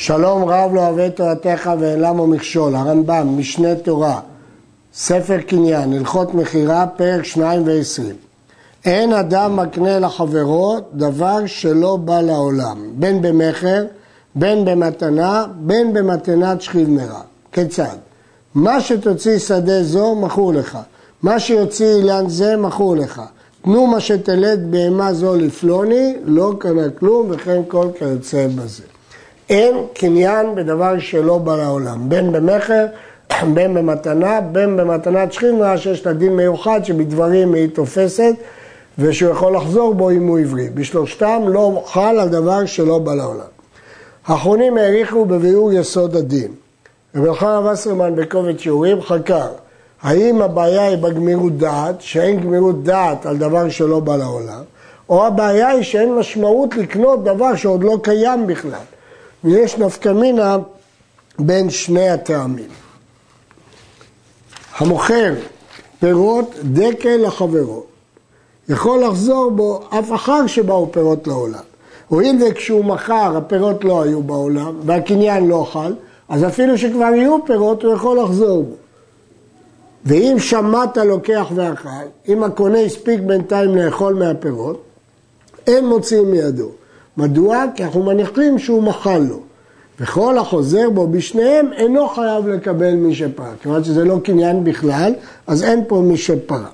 שלום רב לא אוהב תורתך ואין מכשול, הרמב"ם, משנה תורה, ספר קניין, הלכות מכירה, פרק שניים ועשרים. אין אדם מקנה לחברו דבר שלא בא לעולם, בין במכר, בין במתנה, בין במתנת שכיב מרע. כיצד? מה שתוציא שדה זו, מכור לך. מה שיוציא אילן זה, מכור לך. תנו מה שתלד בהמה זו לפלוני, לא קנה כלום, וכן כל כיוצא בזה. אין קניין בדבר שלא בא לעולם, בין במכר, בין במתנה, בין במתנת שכינה, שיש לה דין מיוחד שבדברים היא תופסת ושהוא יכול לחזור בו אם הוא עברי. בשלושתם לא חל על דבר שלא בא לעולם. האחרונים העריכו בביאור יסוד הדין. רבי יוחנן וסרמן בקובץ שיעורים חקר האם הבעיה היא בגמירות דעת, שאין גמירות דעת על דבר שלא בא לעולם, או הבעיה היא שאין משמעות לקנות דבר שעוד לא קיים בכלל. ויש נפקא מינה בין שני הטעמים. המוכר פירות דקל לחברו, יכול לחזור בו אף אחר שבאו פירות לעולם. הואיל וכשהוא מכר הפירות לא היו בעולם והקניין לא חל, אז אפילו שכבר יהיו פירות הוא יכול לחזור בו. ואם שמעת לוקח ואכל, אם הקונה הספיק בינתיים לאכול מהפירות, אין מוציאים מידו. מדוע? כי אנחנו מניחים שהוא מחל לו. וכל החוזר בו בשניהם אינו חייב לקבל מי שפרה. כיוון שזה לא קניין בכלל, אז אין פה מי שפרה.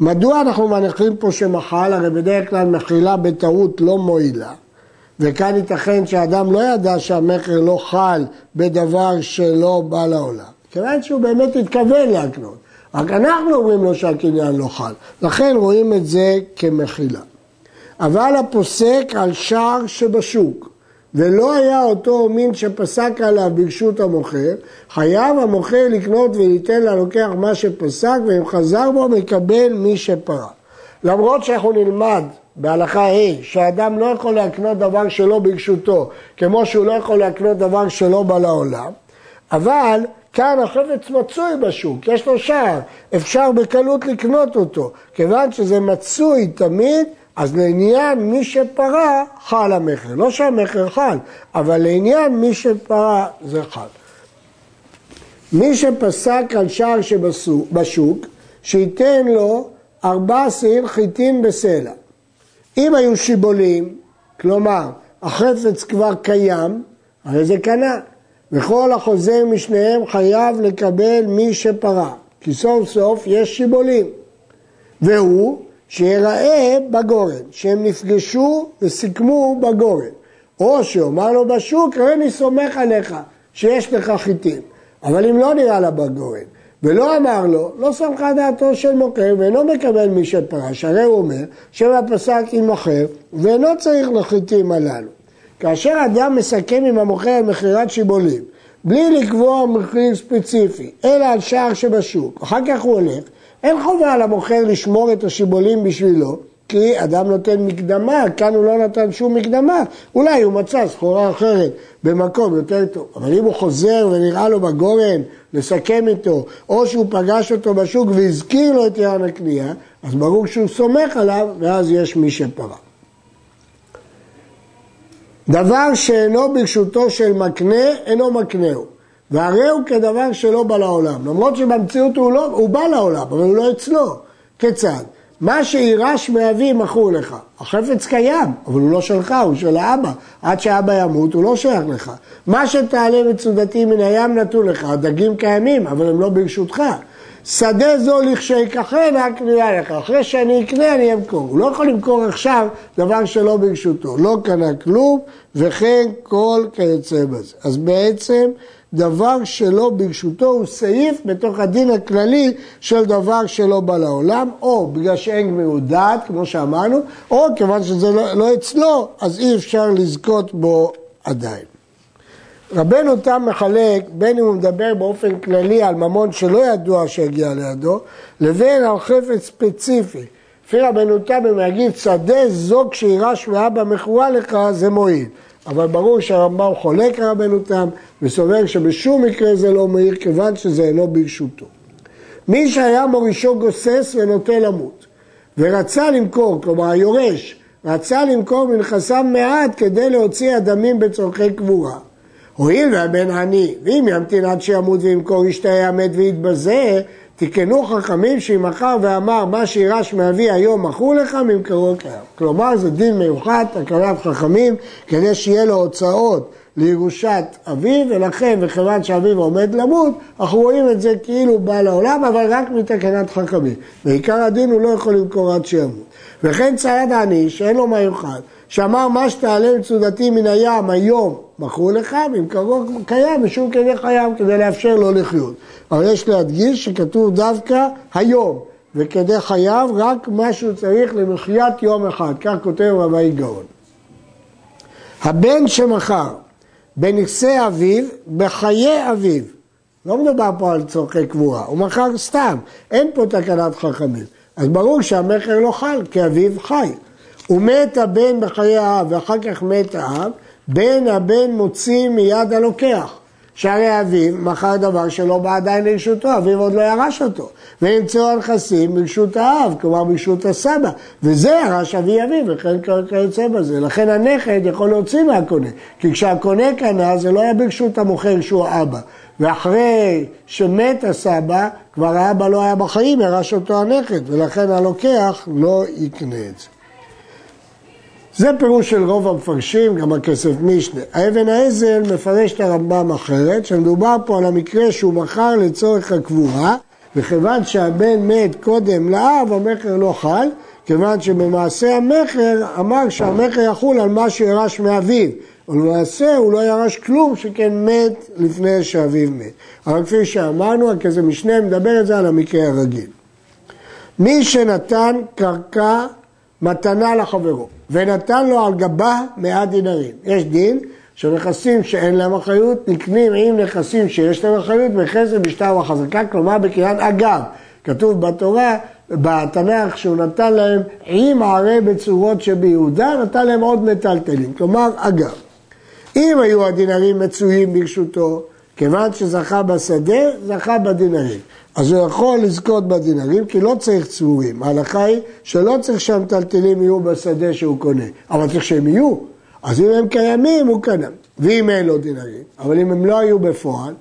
מדוע אנחנו מניחים פה שמחל? הרי בדרך כלל מחילה בטעות לא מועילה. וכאן ייתכן שאדם לא ידע שהמכר לא חל בדבר שלא בא לעולם. כיוון שהוא באמת התכוון להקנות. רק אנחנו אומרים לו שהקניין לא חל. לכן רואים את זה כמחילה. אבל הפוסק על שער שבשוק, ולא היה אותו מין שפסק עליו ברשות המוכר, חייב המוכר לקנות וליתן ללוקח מה שפסק, ואם חזר בו מקבל מי שפרה. למרות שאנחנו נלמד בהלכה ה' שהאדם לא יכול להקנות דבר שלא ברשותו, כמו שהוא לא יכול להקנות דבר שלא בא לעולם, אבל כאן החפץ מצוי בשוק, יש לו שער, אפשר בקלות לקנות אותו. כיוון שזה מצוי תמיד, אז לעניין מי שפרה חל המכר. לא שהמכר חל, אבל לעניין מי שפרה זה חל. מי שפסק על שער שבשוק, שייתן לו ארבע שעיר חיטין בסלע. אם היו שיבולים, כלומר החפץ כבר קיים, הרי זה קנה. וכל החוזר משניהם חייב לקבל מי שפרה, כי סוף סוף יש שיבולים. והוא שיראה בגורן, שהם נפגשו וסיכמו בגורן. או שאומר לו בשוק, הרי אני סומך עליך שיש לך חיטים. אבל אם לא נראה לה בגורן, ולא אמר לו, לא סמכה דעתו של מוכר ואינו מקבל מי שפרש, הרי הוא אומר, שבע פסק עם מוכר ואינו צריך לחיטים הללו. כאשר אדם מסכם עם המוכר על מכירת שיבולים, בלי לקבוע מחיר ספציפי, אלא על שער שבשוק, אחר כך הוא הולך, אין חובה על המוכר לשמור את השיבולים בשבילו, כי אדם נותן מקדמה, כאן הוא לא נתן שום מקדמה, אולי הוא מצא סחורה אחרת במקום יותר טוב, אבל אם הוא חוזר ונראה לו בגורן, לסכם איתו, או שהוא פגש אותו בשוק והזכיר לו את יען הקנייה, אז ברור שהוא סומך עליו, ואז יש מי שפרה. דבר שאינו ברשותו של מקנה, אינו מקנהו. והרי הוא כדבר שלא בא לעולם. למרות שבמציאות הוא, לא, הוא בא לעולם, אבל הוא לא אצלו. כיצד? מה שירש מאבי מכור לך. החפץ קיים, אבל הוא לא שלך, הוא של האבא. עד שאבא ימות הוא לא שייך לך. מה שתעלה מצודתי מן הים נתון לך. הדגים קיימים, אבל הם לא ברשותך. שדה זו לכשיקחנה קנויה לך, אחרי שאני אקנה אני אמכור. הוא לא יכול למכור עכשיו דבר שלא ברשותו, לא קנה כלום, וכן כל כיוצא בזה. אז בעצם דבר שלא ברשותו הוא סעיף בתוך הדין הכללי של דבר שלא בא לעולם, או בגלל שאין גמירות דעת, כמו שאמרנו, או כיוון שזה לא, לא אצלו, אז אי אפשר לזכות בו עדיין. רבנו תם מחלק בין אם הוא מדבר באופן כללי על ממון שלא ידוע שהגיע לידו, לבין על חפץ ספציפי. לפי רבנו תם אם יגיד שדה זו כשירש מאבא מכורה לך זה מועיל. אבל ברור שהרמב"ם חולק על רבנו תם וסובר שבשום מקרה זה לא מועיל כיוון שזה אינו ברשותו. מי שהיה מורישו גוסס ונוטה למות ורצה למכור, כלומר היורש, רצה למכור מנכסיו מעט כדי להוציא אדמים בצורכי קבורה. הואיל והבן עני, ואם ימתין עד שימות וימכור ישתהה המת ויתבזה, תיקנו חכמים שאם מכר ואמר מה שירש מאבי היום מכרו לך ממכרו קיים. כלומר זה דין מיוחד, תקנת חכמים, כדי שיהיה לו הוצאות לירושת אביו, ולכן, וכיוון שאביו עומד למות, אנחנו רואים את זה כאילו בא לעולם, אבל רק מתקנת חכמים. בעיקר הדין הוא לא יכול למכור עד שימות. וכן צייד עני, שאין לו יאכל, שאמר מה שתעלה מצודתי מן הים היום מכרו לך, במקומו קיים משום כדי חייו, כדי לאפשר לו לחיות. אבל יש להדגיש שכתוב דווקא היום, וכדי חייו רק מה שהוא צריך למחיית יום אחד, כך כותב רבי גאון. הבן שמכר בנכסי אביו, בחיי אביו, לא מדובר פה על צורכי קבורה, הוא מכר סתם, אין פה תקנת חכמים. אז ברור שהמכר לא חל, כי אביו חי. ומת הבן בחיי האב ואחר כך מת האב, בן הבן מוציא מיד הלוקח. שהרי אביו מכר דבר שלא בא עדיין לרשותו, אביו עוד לא ירש אותו. ונמצאו הנכסים ברשות האב, כלומר ברשות הסבא. וזה ירש אבי אביו, וכן כיוצא בזה. לכן הנכד יכול להוציא מהקונה. כי כשהקונה קנה זה לא היה ברשות המוכר שהוא האבא. ואחרי שמת הסבא, כבר האבא לא היה בחיים, ירש אותו הנכד, ולכן הלוקח לא יקנה את זה. זה פירוש של רוב המפרשים, גם הכסף משנה. האבן העזל מפרש את הרמב"ם אחרת, שמדובר פה על המקרה שהוא מכר לצורך הקבורה, וכיוון שהבן מת קודם לאב, המכר לא חל, כיוון שבמעשה המכר אמר שהמכר יחול על מה שירש מאביו, ולמעשה הוא לא ירש כלום שכן מת לפני שאביו מת. אבל כפי שאמרנו, הכסף משנה מדבר את זה על המקרה הרגיל. מי שנתן קרקע מתנה לחברו, ונתן לו על גבה מאה דינרים. יש דין שנכסים שאין להם אחריות נקנים עם נכסים שיש להם אחריות בחסר בשטר וחזקה, כלומר בקריאת אגב. כתוב בתורה, בתנ"ך, שהוא נתן להם עם ערי בצורות שביהודה, נתן להם עוד מטלטלים, כלומר אגב. אם היו הדינרים מצויים ברשותו, כיוון שזכה בשדה, זכה בדינרים. אז הוא יכול לזכות בדינרים, כי לא צריך צבורים. ההלכה היא שלא צריך שהמטלטלים יהיו בשדה שהוא קונה, אבל צריך שהם יהיו. אז אם הם קיימים, הוא קנה. ואם אין לו דינרים, אבל אם הם לא היו בפועל,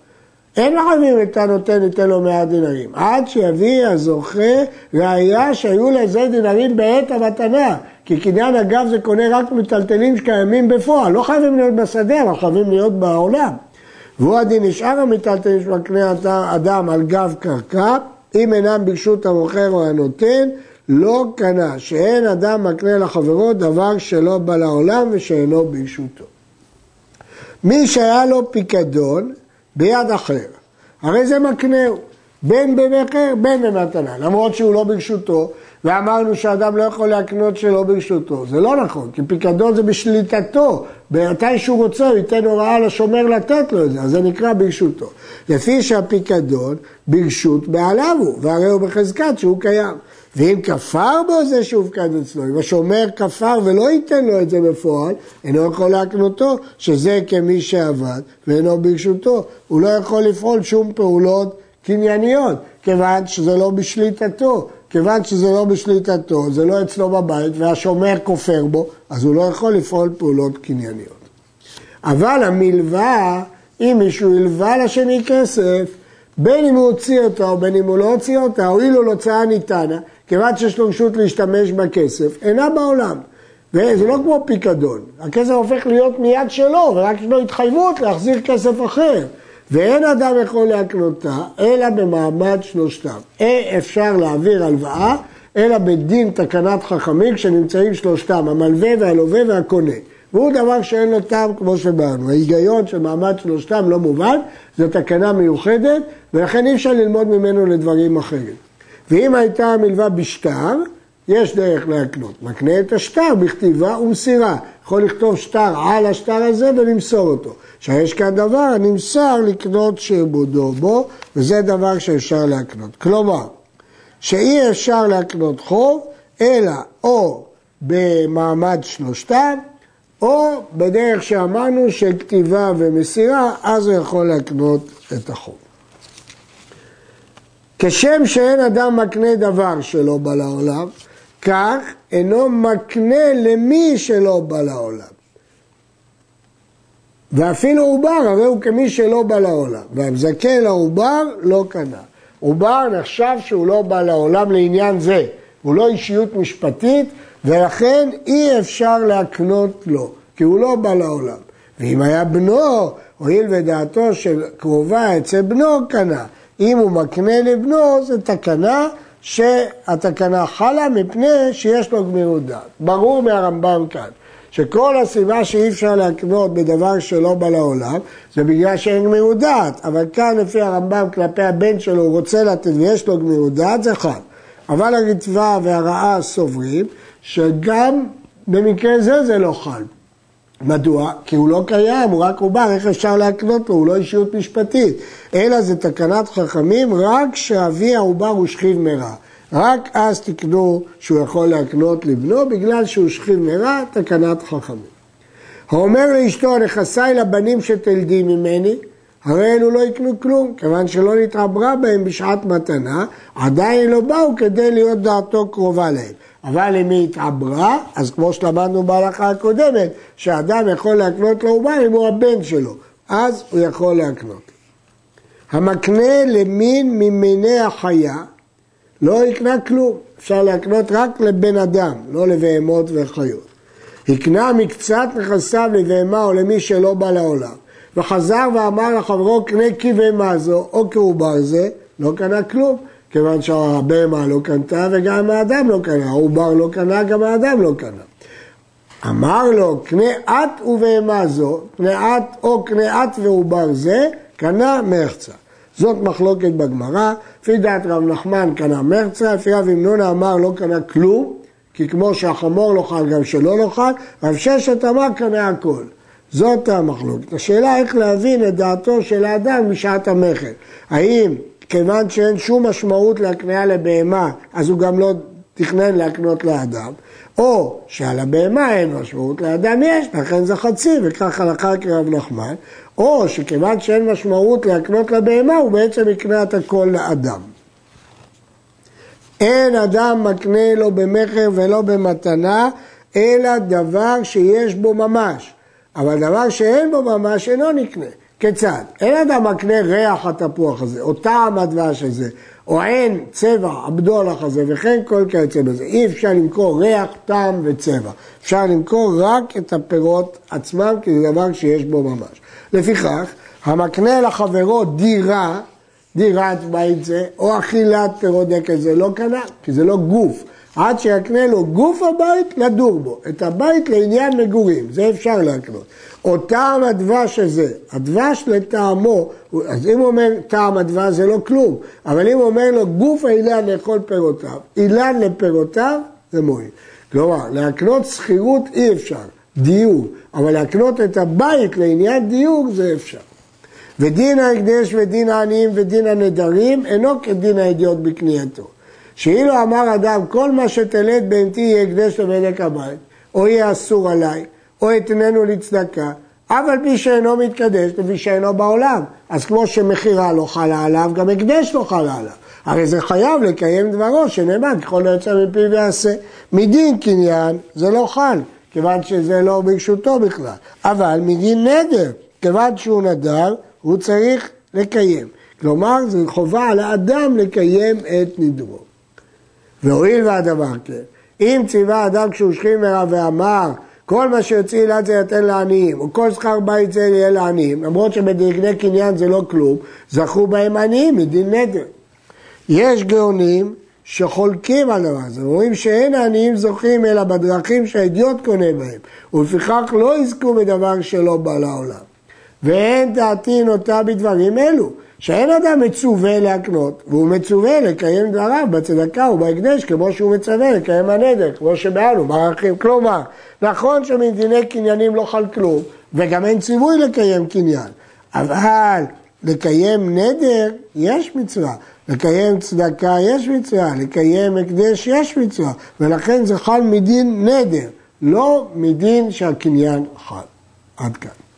אין לחייבים את הנותן, ניתן לו מאה דינרים. עד שיביא הזוכה ראיה שהיו לזה דינרים בעת המתנה. כי קניין אגב זה קונה רק מטלטלים שקיימים בפועל. לא חייבים להיות בשדה, אבל חייבים להיות בעולם. והוא הדין נשאר המיטלטלין שמקנה אדם על גב קרקע, אם אינם ברשות המוכר או הנותן, לא קנה, שאין אדם מקנה לחברו דבר שלא בא לעולם ושאינו ברשותו. מי שהיה לו פיקדון ביד אחר, הרי זה מקנהו, בין במכר בין במתנה, למרות שהוא לא ברשותו, ואמרנו שאדם לא יכול להקנות שלא ברשותו. זה לא נכון, כי פיקדון זה בשליטתו. מתי שהוא רוצה, הוא ייתן הוראה לשומר לתת לו את זה, אז זה נקרא ברשותו. לפי שהפיקדון ברשות בעליו הוא, והרי הוא בחזקת שהוא קיים. ואם כפר בו זה שהופקד אצלו, אם השומר כפר ולא ייתן לו את זה בפועל, אינו יכול להקנותו, שזה כמי שעבד ואינו ברשותו. הוא לא יכול לפעול שום פעולות קנייניות, כיוון שזה לא בשליטתו. כיוון שזה לא בשליטתו, זה לא אצלו בבית והשומר כופר בו, אז הוא לא יכול לפעול פעולות קנייניות. אבל המלווה, אם מישהו הלווה לשני כסף, בין אם הוא הוציא אותה או בין אם הוא לא הוציא אותה, הואיל לו להוצאה ניתנה, כיוון שיש לו רשות להשתמש בכסף, אינה בעולם. וזה לא כמו פיקדון, הכסף הופך להיות מיד שלו, ורק יש לו התחייבות להחזיר כסף אחר. ואין אדם יכול להקנותה, אלא במעמד שלושתם. אי אפשר להעביר הלוואה, אלא בדין תקנת חכמים כשנמצאים שלושתם, המלווה והלווה והקונה. והוא דבר שאין לו טעם כמו שבאנו. ההיגיון של מעמד שלושתם לא מובן, זו תקנה מיוחדת, ולכן אי אפשר ללמוד ממנו לדברים אחרים. ואם הייתה המלווה בשטר, יש דרך להקנות. מקנה את השטר בכתיבה ומסירה. יכול לכתוב שטר על השטר הזה ולמסור אותו. שיש כאן דבר הנמסר לקנות שעבודו בו, וזה דבר שאפשר להקנות. כלומר, שאי אפשר להקנות חוב, אלא או במעמד שלושתם, או בדרך שאמרנו של כתיבה ומסירה, אז הוא יכול להקנות את החוב. כשם שאין אדם מקנה דבר שלא בא לעולם, כך אינו מקנה למי שלא בא לעולם. ואפילו עובר, הרי הוא כמי שלא בא לעולם. והמזכה לעובר לא קנה. עובר נחשב שהוא לא בא לעולם לעניין זה. הוא לא אישיות משפטית, ולכן אי אפשר להקנות לו, כי הוא לא בא לעולם. ואם היה בנו, הואיל ודעתו של קרובה אצל בנו, קנה. אם הוא מקנה לבנו, זו תקנה שהתקנה חלה מפני שיש לו גמירות דעת. ברור מהרמב"ם כאן, שכל הסיבה שאי אפשר להקנות בדבר שלא בא לעולם, זה בגלל שאין גמירות דעת. אבל כאן לפי הרמב"ם כלפי הבן שלו, הוא רוצה לתת ויש לו גמירות דעת, זה חל. אבל הרצפה והרעה סוברים שגם במקרה זה זה לא חל. מדוע? כי הוא לא קיים, הוא רק עובר, איך אפשר להקנות לו? הוא לא אישיות משפטית. אלא זה תקנת חכמים רק שאבי העובר הוא שכיב מרע. רק אז תקנו שהוא יכול להקנות לבנו, בגלל שהוא שכיב מרע, תקנת חכמים. האומר לאשתו, נכסיי לבנים שתלדי ממני, הרי אלו לא יקנו כלום, כיוון שלא נתעברה בהם בשעת מתנה, עדיין לא באו כדי להיות דעתו קרובה להם. אבל אם היא התעברה, אז כמו שלמדנו בהלכה הקודמת, שאדם יכול להקנות לעובר אם הוא הבן שלו, אז הוא יכול להקנות. המקנה למין ממיני החיה לא יקנה כלום, אפשר להקנות רק לבן אדם, לא לבהמות וחיות. הקנה מקצת נכסיו לבהמה או למי שלא בא לעולם, וחזר ואמר לחברו קנה כבהמה זו או כעובר זה, לא קנה כלום. כיוון שהבהמה לא קנתה וגם האדם לא קנה, העובר לא קנה, גם האדם לא קנה. אמר לו, קנה את ובהמה זו, קנה את או קנה את ועובר זה, קנה מרצה. זאת מחלוקת בגמרא, לפי דעת רב נחמן קנה מרצה, לפי רב אמנונה אמר לא קנה כלום, כי כמו שהחמור לא חל גם שלא לא חל, רב ששת אמר קנה הכל. זאת המחלוקת. השאלה איך להבין את דעתו של האדם בשעת המכר. האם כיוון שאין שום משמעות להקניה לבהמה, אז הוא גם לא תכנן להקנות לאדם, או שעל הבהמה אין משמעות, לאדם יש, לכן זה חצי, וכך הלכה כרב נחמן, או שכיוון שאין משמעות להקנות לבהמה, הוא בעצם יקנה את הכל לאדם. אין אדם מקנה לו במכר ולא במתנה, אלא דבר שיש בו ממש. אבל דבר שאין בו ממש אינו נקנה. כיצד? אין אדם מקנה ריח התפוח הזה, או טעם הדבש הזה, או אין צבע הבדולח הזה, וכן כל כיוצא בזה. אי אפשר למכור ריח, טעם וצבע. אפשר למכור רק את הפירות עצמם, כי זה דבר שיש בו ממש. לפיכך, המקנה לחברו דירה, דירת בית זה, או אכילת פירות דקל זה, לא קנה, כי זה לא גוף. עד שיקנה לו גוף הבית לדור בו, את הבית לעניין מגורים, זה אפשר להקנות. או טעם הדבש הזה, הדבש לטעמו, אז אם הוא אומר טעם הדבש זה לא כלום, אבל אם הוא אומר לו גוף האילן לאכול פירותיו, אילן לפירותיו, זה מועיל. כלומר, להקנות שכירות אי אפשר, דיור, אבל להקנות את הבית לעניין דיור זה אפשר. ודין ההקדש ודין העניים ודין הנדרים אינו כדין הידיעות בקנייתו. שאילו אמר אדם, כל מה שתלד בהמתי יהיה הקדש לבדק הבית, או יהיה אסור עליי, או אתננו לצדקה, אף על פי שאינו מתקדש, לפי שאינו בעולם. אז כמו שמכירה לא חלה עליו, גם הקדש לא חלה עליו. הרי זה חייב לקיים דברו, שנאמר, ככל היוצא מפיו יעשה. מדין קניין זה לא חל, כיוון שזה לא ברשותו בכלל. אבל מדין נדר, כיוון שהוא נדר, הוא צריך לקיים. כלומר, זו חובה על האדם לקיים את נדרו. והואיל והדבר כן, אם ציווה אדם כשהוא שכיב מרע ואמר כל מה שיוציא אילת זה יתן לעניים, או כל שכר בית זה יהיה לעניים, למרות שבדגני קניין זה לא כלום, זכו בהם עניים מדין נדר. יש גאונים שחולקים על דבר הזה, אומרים שאין העניים זוכים אלא בדרכים שהאידיוט קונה בהם, ולפיכך לא יזכו בדבר שלא בא לעולם. ואין דעתי נוטה בדברים אלו, שאין אדם מצווה להקנות, והוא מצווה לקיים דבריו בצדקה ובהקדש, כמו שהוא מצווה לקיים הנדר, כמו שבאנו, בערכים. כלומר, נכון שמדיני קניינים לא חל כלום, וגם אין ציווי לקיים קניין, אבל לקיים נדר יש מצווה, לקיים צדקה יש מצווה, לקיים הקדש יש מצווה, ולכן זה חל מדין נדר, לא מדין שהקניין חל. עד כאן.